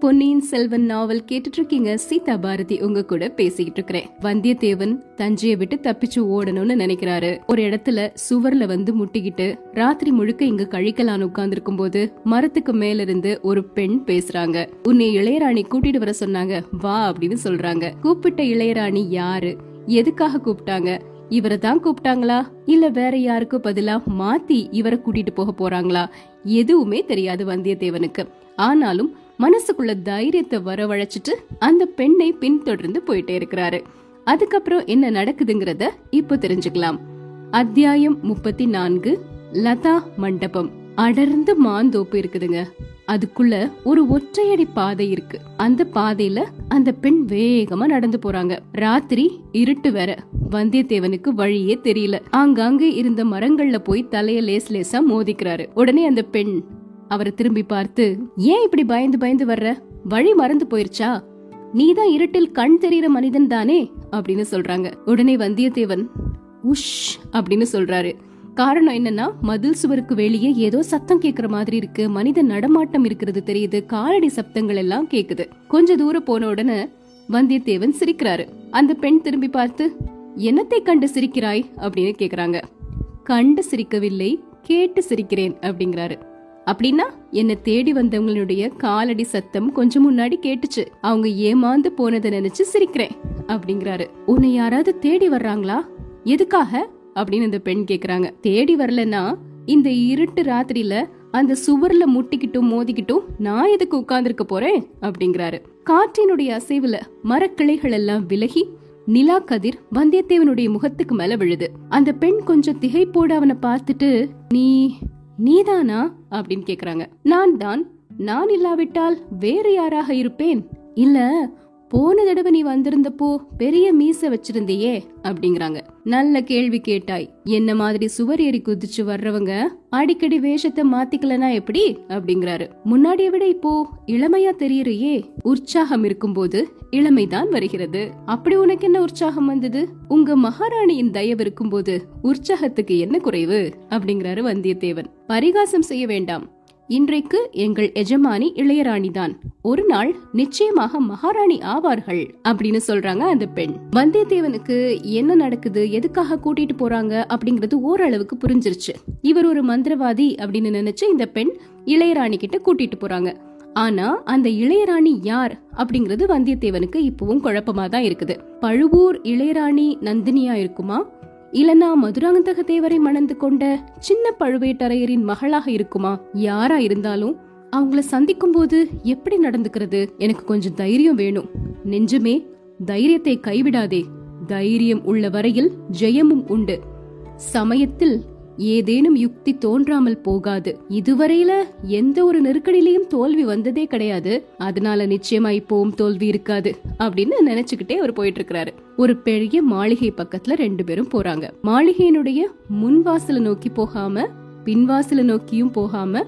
பொன்னியின் செல்வன் நாவல் கேட்டுட்டு இருக்கீங்க சீதா பாரதி உங்க கூட பேசிக்கிட்டு இருக்கிறேன் வந்தியத்தேவன் தஞ்சையை விட்டு தப்பிச்சு ஓடணும்னு நினைக்கிறாரு. ஒரு இடத்துல சுவர்ல வந்து முட்டிக்கிட்டு ராத்திரி முழுக்க இங்க கழிக்கலான்னு உட்கார்ந்துருக்கும் போது மரத்துக்கு மேல இருந்து ஒரு பெண் பேசுறாங்க. உன்னை இளையராணி கூட்டிட்டு வர சொன்னாங்க. வா அப்படின்னு சொல்றாங்க. கூப்பிட்ட இளையராணி யாரு? எதுக்காக கூப்பிட்டாங்க? இவரை தான் கூப்பிட்டாங்களா? இல்ல வேற யாருக்கும் பதிலா மாத்தி இவரை கூட்டிட்டு போக போறாங்களா? எதுவுமே தெரியாது வந்தியத்தேவனுக்கு. ஆனாலும் மனசுக்குள்ள தைரியத்தை வரவழைச்சிட்டு அந்த பெண்ணை பின்தொடர்ந்து போயிட்டே இருக்கிறாரு. அதுக்கப்புறம் என்ன நடக்குதுங்கிறத இப்போ தெரிஞ்சுக்கலாம். அத்தியாயம் முப்பத்தி நான்கு லதா மண்டபம். அடர்ந்து மாந்தோப்பு இருக்குதுங்க. அதுக்குள்ள ஒரு ஒற்றையடி பாதை இருக்கு. அந்த பாதையில அந்த பெண் வேகமா நடந்து போறாங்க. ராத்திரி இருட்டு வேற. வந்தியத்தேவனுக்கு வழியே தெரியல. ஆங்காங்க இருந்த மரங்கள்ல போய் தலைய லேஸ் லேசா மோதிக்கிறாரு. உடனே அந்த பெண் அவரை திரும்பி பார்த்து ஏன் இப்படி பயந்து பயந்து வர்ற? வழி மறந்து போயிருச்சா? நீதான் இருட்டில் கண் தெரியிற மனிதன் தானே? அப்படின்னு சொல்றாங்க. உடனே வந்தியத்தேவன் உஷ் அப்படின்னு சொல்றாரு. காரணம் என்னன்னா மதில் சுவருக்கு வெளியே ஏதோ சத்தம் கேக்குற மாதிரி இருக்கு. மனித நடமாட்டம் இருக்கிறது தெரியுது. காலடி சப்தங்கள் எல்லாம் கேக்குது. கொஞ்ச தூரம் போன உடனே வந்தியத்தேவன் சிரிக்கிறாரு. அந்த பெண் திரும்பி பார்த்து என்னத்தை கண்டு சிரிக்கிறாய்? அப்படின்னு கேக்குறாங்க. கண்டு சிரிக்கவில்லை கேட்டு சிரிக்கிறேன் அப்படிங்கிறாரு. அப்படின்னா என்ன தேடி வந்தவங்களுடைய காலடி சத்தம் கொஞ்சம் முன்னாடி கேட்டுச்சு. அவங்க ஏமாந்து போனதை நினைச்சு சிரிக்கிறேன் அப்படிங்கிறாரு. உன்னை யாராவது தேடி வர்றாங்களா? எதுக்காக? அப்படின்னு இந்த பெண் கேக்குறாங்க. தேடி வரலன்னா இந்த இருட்டு ராத்திரியில அந்த சுவர்ல முட்டிக்கிட்டும் மோதிக்கிட்டும் நான் எதுக்கு உட்கார்ந்துருக்க போறேன்? அப்படிங்கிறாரு. காற்றினுடைய அசைவுல மரக்கிளைகள் எல்லாம் விலகி நிலா கதிர் வந்தியத்தேவனுடைய முகத்துக்கு மேல விழுது. அந்த பெண் கொஞ்சம் திகைப்போடு அவனை பார்த்துட்டு நீ நீதானா? அப்படின்னு கேக்குறாங்க. நான் தான் நான் இல்லாவிட்டால் வேறு யாராக இருப்பேன்? இல்ல போன தடவை நீ வந்திருந்தப்போ பெரிய மீச வச்சிருந்தியே அப்படிங்கிறாங்க. நல்ல கேள்வி கேட்டாய். என்ன மாதிரி சுவர் ஏறி குதிச்சு வர்றவங்க அடிக்கடி வேஷத்தை மாத்திக்கலனா எப்படி? அப்படிங்கிறாரு. முன்னாடியை விட இப்போ இளமையா தெரியறியே. உற்சாகம் இருக்கும்போது இளமைதான் வருகிறது. அப்படி உனக்கு என்ன உற்சாகம் வந்தது? உங்க மகாராணியின் தயவு இருக்கும்போது உற்சாகத்துக்கு என்ன குறைவு? அப்படிங்கிறாரு வந்தியத்தேவன். பரிகாசம் செய்ய வேண்டாம். இன்றைக்கு எங்கள் எஜமானி இளையராணி தான் ஒரு நாள் நிச்சயமாக மகாராணி ஆவார்கள் அப்படின்னு சொல்றாங்க அந்த பெண். வந்தியத்தேவனுக்கு என்ன நடக்குது? எதுக்காக கூட்டிட்டு போறாங்க? அப்படிங்கறது ஓரளவுக்கு புரிஞ்சிருச்சு. இவர் ஒரு மந்திரவாதி அப்படின்னு நினைச்சு இந்த பெண் இளையராணி கிட்ட கூட்டிட்டு போறாங்க. ஆனா அந்த இளையராணி யார் அப்படிங்கறது வந்தியத்தேவனுக்கு இப்பவும் குழப்பமா தான் இருக்குது. பழுவூர் இளையராணி நந்தினியா இருக்குமா? இல்லனா மதுராந்தக தேவரை மணந்து கொண்ட சின்ன பழுவேட்டரையரின் மகளாக இருக்குமா? யாரா இருந்தாலும் அவங்கள சந்திக்கும் போது எப்படி நடந்துக்கிறது? எனக்கு கொஞ்சம் தைரியம் வேணும். நெஞ்சமே தைரியத்தை கைவிடாதே. தைரியம் உள்ள வரையில் ஜெயமும் உண்டு. சமயத்தில் ஏதேனும் யுக்தி தோன்றாமல் போகாது. இதுவரையில எந்த ஒரு நெருக்கடியிலையும் தோல்வி வந்ததே கிடையாது. அதனால நிச்சயமா இப்பவும் தோல்வி இருக்காது அப்படின்னு நினைச்சுக்கிட்டே அவர் போயிட்டு இருக்கிறாரு ஒரு பெரிய மாளிகை பக்கத்துல ரெண்டு பேரும் போறாங்க. மாளிகையினுடைய முன்வாசல நோக்கி போகாம பின்வாசல நோக்கியும் போகாம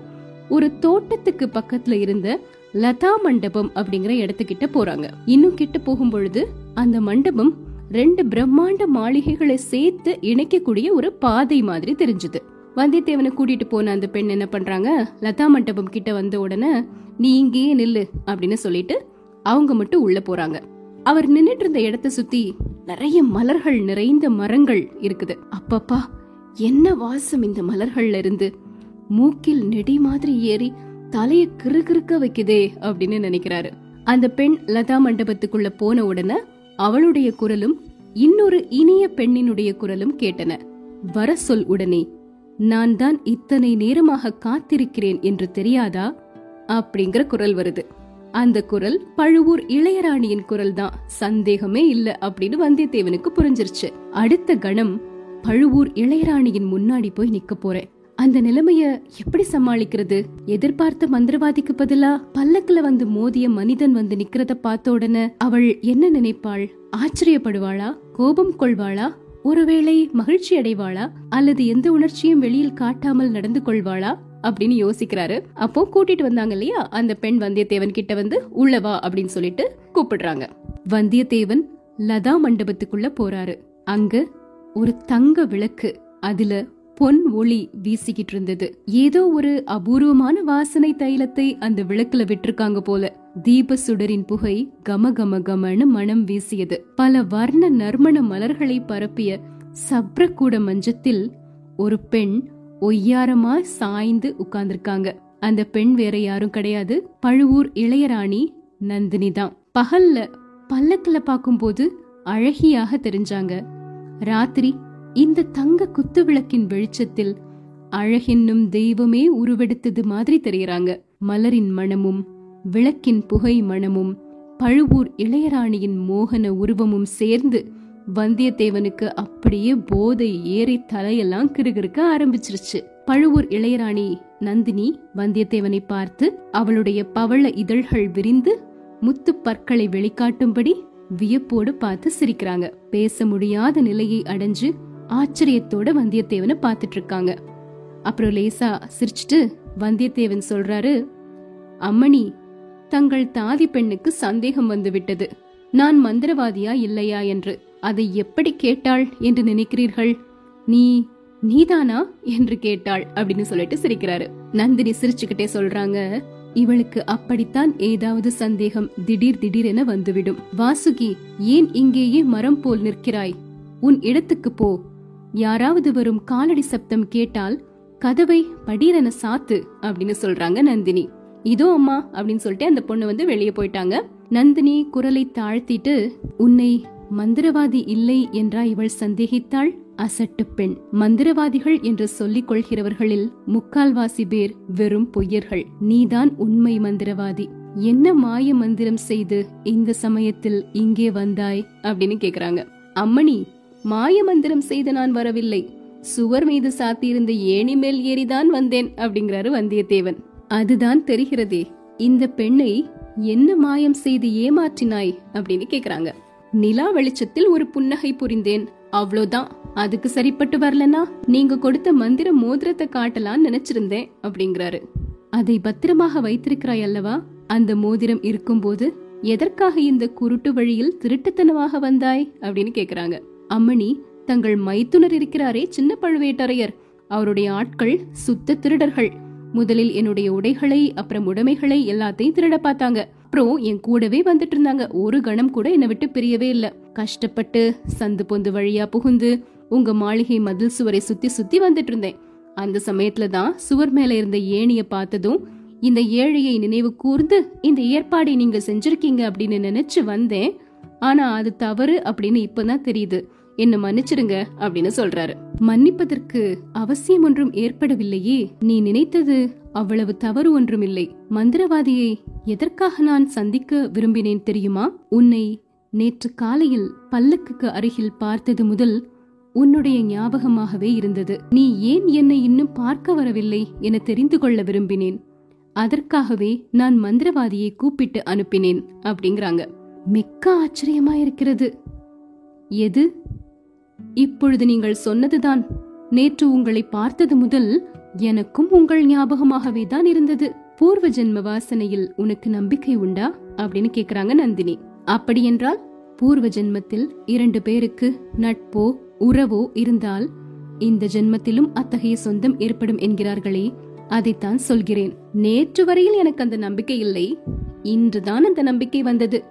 ஒரு தோட்டத்துக்கு பக்கத்துல இருந்த லதா மண்டபம் அப்படிங்கிற இடத்துக்கிட்ட போறாங்க. இன்னும் கிட்ட போகும் பொழுது அந்த மண்டபம் ரெண்டு பிரம்மாண்ட மாளிகைகளை சேர்த்து இணைக்கக்கூடிய ஒரு பாதை மாதிரி தெரிஞ்சது. வந்தியத்தேவனை கூட்டிட்டு போன அந்த பெண் என்ன பண்றாங்க? லதா மண்டபம் கிட்ட வந்த உடனே நீ இங்கேயே நில்லு அப்படின்னு சொல்லிட்டு அவங்க மட்டும் உள்ள போறாங்க. அவர் நின்னுட்டு இருந்த இடத்த சுத்தி நிறைய மலர்கள் நிறைந்த மரங்கள் இருக்குது. அப்பப்பா என்ன வாசம் இந்த மலர்கள்ல இருந்து? மூக்கில் நெடி மாதிரி ஏறி தலைய கிறுகிறுக்க வைக்குதே அப்படின்னு நினைக்கிறாரு. அந்த பெண் லதா மண்டபத்துக்குள்ள போன உடனே அவளுடைய குரலும் இன்னொரு இனிய பெண்ணினுடைய குரலும் கேட்டன. வர சொல் உடனே. நான் தான் இத்தனை நேரமாக காத்திருக்கிறேன் என்று தெரியாதா? அப்படிங்கிற குரல் வருது. அந்த குரல் பழுவூர் இளையராணியின் குரல் தான். சந்தேகமே இல்ல அப்படின்னு வந்தியத்தேவனுக்கு புரிஞ்சிருச்சு. அடுத்த கணம் பழுவூர் இளையராணியின் முன்னாடி போய் நிக்க போறேன். அந்த நிலைமைய எப்படி சமாளிக்கிறது? எதிர்பார்த்த மந்திரவாதிக்கு பதிலா பல்லக்குல வந்து மோதிய மனிதன் வந்து நிக்கிறத பார்த்த உடனே அவள் என்ன நினைப்பாள்? ஆச்சரியப்படுவாளா? கோபம் கொள்வாளா? ஒருவேளை மகிழ்ச்சி அடைவாளா? அல்லது எந்த உணர்ச்சியும் வெளியில் காட்டாமல் நடந்து கொள்வாளா? அப்படின்னு யோசிக்கிறாரு. அப்போ கூட்டிட்டு வந்தாங்க இல்லையா? அந்த பெண் வந்தியத்தேவன் கிட்ட வந்து உள்ளவா அப்படின்னு சொல்லிட்டு கூப்பிடுறாங்க. வந்தியத்தேவன் லதா மண்டபத்துக்குள்ள போறாரு. அங்க ஒரு தங்க விளக்கு. அதுல பொன் ஒளி வீசிக்கிட்டு இருந்தது ஏதோ ஒரு அபூர்வமான வாசனை தைலத்தை அந்த விளக்குல விட்டிருக்காங்க போல. தீப சுடரின் புகை கம கம கமன்னு மனம் வீசியது. பல வர்ண நறுமண மலர்களை பரப்பிய சப்ரக்கூட மஞ்சத்தில் ஒரு பெண் ஒய்யாரமா சாய்ந்து உட்கார்ந்திருக்காங்க. அந்த பெண் வேற யாரும் கிடையாது. பழுவூர் இளையராணி நந்தினி தான். பகல்ல பல்லக்கில் பார்க்கும்போது அழகியாக தெரிஞ்சாங்க. ராத்திரி இந்த தங்க குத்து விளக்கின் வெளிச்சத்தில் அழகென்னும் தெய்வமே உருவெடுத்தது மாதிரி தெரியறாங்க. மலரின் மணமும் விளக்கின் புகை மணமும் பழுவூர் இளையராணியின் மோகன உருவமும் சேர்ந்து வந்தியத்தேவனுக்கு அப்படியே போதை ஏறி தலையெல்லாம் கிருகிருக்க ஆரம்பிச்சிருச்சு. பழுவூர் இளையராணி நந்தினி வந்தியத்தேவனை பார்த்து அவளுடைய பவள இதழ்கள் விரிந்து முத்து பற்களை வெளிக்காட்டும்படி வியப்போடு பார்த்து சிரிக்கிறாங்க. பேச முடியாத நிலையை அடைஞ்சு ஆச்சரியத்தோட வந்தியத்தேவனை பார்த்துட்டு இருக்காங்க அப்புறம் லேசா சிரிச்சிட்டு வந்தியத்தேவன் சொல்றாரு அம்மணி தங்கள் தாதி பெண்ணுக்கு சந்தேகம் வந்து விட்டது நான் மந்திரவாதியா இல்லையா என்று. அதை எப்படி கேட்டாள் என்று நினைக்கிறீர்கள்? நீ நீதானா என்று கேட்டாள் அப்படின்னு சொல்லிட்டு சிரிக்கிறாரு. நந்தினி சிரிச்சுக்கிட்டே சொல்றாங்க இவளுக்கு அப்படித்தான் ஏதாவது சந்தேகம் திடீர் திடீரென வந்துவிடும். வாசுகி ஏன் இங்கேயே மரம் போல் நிற்கிறாய்? உன் இடத்துக்கு போ. யாராவது வரும் காலடி சப்தம் கேட்டால் கதவை படீரென சாத்து அப்படின்னு சொல்றாங்க நந்தினி. இதோ அம்மா அப்படின்னு சொல்லிட்டு அந்த பொண்ணு வந்து வெளியே போயிட்டாங்க. நந்தினி குரலை தாழ்த்திட்டு உன்னை மந்திரவாதி இல்லை என்றா இவள் சந்தேகித்தாள்? அசட்டு பெண். மந்திரவாதிகள் என்று சொல்லிக் கொள்கிறவர்களில் முக்கால்வாசி பேர் வெறும் பொய்யர்கள். நீதான் உண்மை மந்திரவாதி. என்ன மாய மந்திரம் செய்து இந்த சமயத்தில் இங்கே வந்தாய்? அப்படின்னு கேக்குறாங்க. அம்மணி மாய மந்திரம் செய்து நான் வரவில்லை. சுவர் மீது சாத்தியிருந்த ஏணி மேல் ஏறிதான் வந்தேன் அப்படிங்கிறாரு வந்தியத்தேவன். அதுதான் தெரிகிறதே. இந்த பெண்ணை என்ன மாயம் செய்து ஏமாற்றினாய்? அப்படின்னு கேக்குறாங்க. நிலா வெளிச்சத்தில் ஒரு புன்னகை புரிந்தேன். அவ்வளோதான். அதுக்கு சரிப்பட்டு வரலனா? நீங்க கொடுத்த மந்திர மோதிரத்தை காட்டலாம்னு நினைச்சிருந்தேன் அப்படிங்கிறாரு. அதை பத்திரமாக வைத்திருக்கிறாய் அல்லவா? அந்த மோதிரம் இருக்கும்போது எதற்காக இந்த குருட்டு வழியில் திருட்டுத்தனமாக வந்தாய்? அப்படின்னு கேக்குறாங்க. அம்மணி தங்கள் மைத்துனர் இருக்கிறாரே சின்ன பழுவேட்டரையர். அவருடைய ஆட்கள் சுத்த திருடர்கள். முதலில் என்னுடைய உடைகளை அப்புறம் உடைமைகளை எல்லாத்தையும் திருட பார்த்தாங்க. அப்புறம் என் கூடவே வந்துட்டு இருந்தாங்க. ஒரு கணம் கூட என்னை விட்டு பிரியவே இல்ல. கஷ்டப்பட்டு சந்து பொந்து வழியா புகுந்து உங்க மாளிகை மதில் சுவரை சுத்தி சுத்தி வந்துட்டு இருந்தேன். அந்த சமயத்துல தான் சுவர் மேல இருந்த ஏணிய பார்த்ததும் இந்த ஏழையை நினைவு கூர்ந்து இந்த ஏற்பாடை நீங்க செஞ்சிருக்கீங்க அப்படின்னு நினைச்சு வந்தேன். ஆனா அது தவறு அப்படின்னு இப்பதான் தெரியுது. என்ன மன்னிச்சிருங்க அப்படின்னு சொல்றாரு. மன்னிப்பதற்கு அவசியம் ஒன்றும் ஏற்படவில்லையே. நீ நினைத்தது அவ்வளவு தவறு ஒன்றும் இல்லை மந்திரவாதியை எதற்காக நான் சந்திக்க விரும்பினேன் தெரியுமா? உன்னை நேற்று காலையில் பல்லக்குக்கு அருகில் பார்த்தது முதல் உன்னுடைய ஞாபகமாகவே இருந்தது. நீ ஏன் என்னை இன்னும் பார்க்க வரவில்லை என தெரிந்து கொள்ள விரும்பினேன். அதற்காகவே நான் மந்திரவாதியை கூப்பிட்டு அனுப்பினேன் அப்படிங்கிறாங்க. மிக்க ஆச்சரியமா இருக்கிறது எது? இப்பொழுது நீங்கள் சொன்னதுதான். நேற்று உங்களை பார்த்தது முதல் எனக்கும் உங்கள் ஞாபகமாகவே தான் இருந்தது. பூர்வ ஜென்ம வாசனையில் உனக்கு நம்பிக்கை உண்டா? அப்படின்னு கேக்குறாங்க நந்தினி. அப்படியென்றால் பூர்வ ஜென்மத்தில் இரண்டு பேருக்கு நட்போ உறவோ இருந்தால் இந்த ஜென்மத்திலும் அத்தகைய சொந்தம் ஏற்படும் என்கிறார்களே அதைத்தான் சொல்கிறேன். நேற்று வரையில் எனக்கு அந்த நம்பிக்கை இல்லை. இன்றுதான் அந்த நம்பிக்கை வந்தது.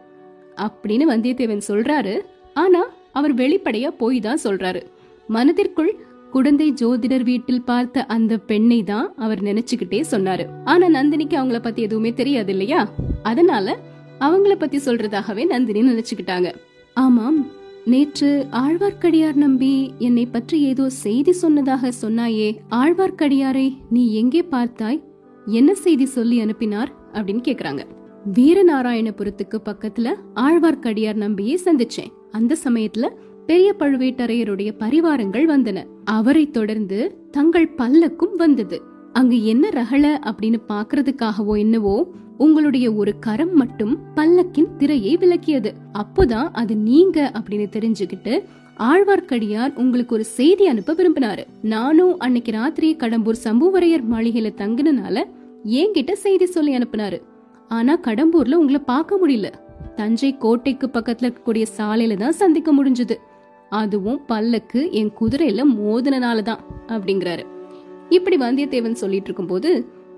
அப்படின்னு வந்தியத்தேவன் சொல்றாரு. ஆனா அவர் வெளிப்படையா போய் தான் சொல்றாரு. மனதிற்குள் குழந்தை ஜோதிடர் வீட்டில் பார்த்த அந்த பெண்ணை தான் அவர் நினைச்சுக்கிட்டே சொன்னாரு. ஆனா நந்தினிக்கு அவங்கள பத்தி எதுவுமே தெரியாது இல்லையா? அதனால அவங்கள பத்தி சொல்றதாகவே நந்தினி நினைச்சுக்கிட்டாங்க. ஆமாம் நேற்று ஆழ்வார்க்கடியார் நம்பி என்னை பற்றி ஏதோ செய்தி சொன்னதாக சொன்னாயே ஆழ்வார்க்கடியாரை நீ எங்கே பார்த்தாய்? என்ன செய்தி சொல்லி அனுப்பினார்? அப்படின்னு கேக்குறாங்க. வீரநாராயணபுரத்துக்கு பக்கத்துல ஆழ்வார்க்கடியார் நம்பியை சந்திச்சேன். அந்த சமயத்துல பெரிய பழுவேட்டரையருடைய பரிவாரங்கள் வந்தன. அவரை தொடர்ந்து தங்கள் பல்லக்கும் வந்தது. அங்கு என்ன ரகல அப்படின்னு பாக்குறதுக்காகவோ என்னவோ உங்களுடைய ஒரு கரம் மட்டும் பல்லக்கின் திரையை விளக்கியது. அப்போதான் அது நீங்க அப்படின்னு தெரிஞ்சுக்கிட்டு ஆழ்வார்க்கடியார் உங்களுக்கு ஒரு செய்தி அனுப்ப விரும்பினாரு. நானும் அன்னைக்கு ராத்திரி கடம்பூர் சம்புவரையர் மாளிகையில தங்கினால என்கிட்ட செய்தி சொல்லி அனுப்புனாரு. ஆனா கடம்பூர்ல உங்களை பார்க்க முடியல. தஞ்சை கோட்டைக்கு பக்கத்துல இருக்கக்கூடிய சாலையில தான் சந்திக்க முடிஞ்சது. அதுவும் பல்லக்கு என் குதிரையில மோதினால தான் அப்படிங்கிறாரு. இப்படி வந்தியத்தேவன் சொல்லிட்டு இருக்கும்போது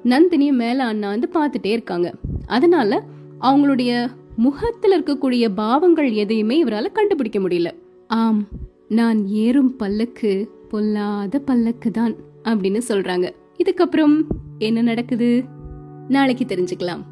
நந்தினியும் மேல அண்ணா வந்து பார்த்துட்டே இருக்காங்க. அதனால அவங்களுடைய முகத்தில் இருக்கக்கூடிய பாவங்கள் எதையுமே இவரால கண்டுபிடிக்க முடியல. ஆம் நான் ஏறும் பல்லக்கு பொல்லாத பல்லக்கு தான் அப்படின்னு சொல்றாங்க. இதுக்கப்புறம் என்ன நடக்குது? நாளைக்கு தெரிஞ்சுக்கலாம்.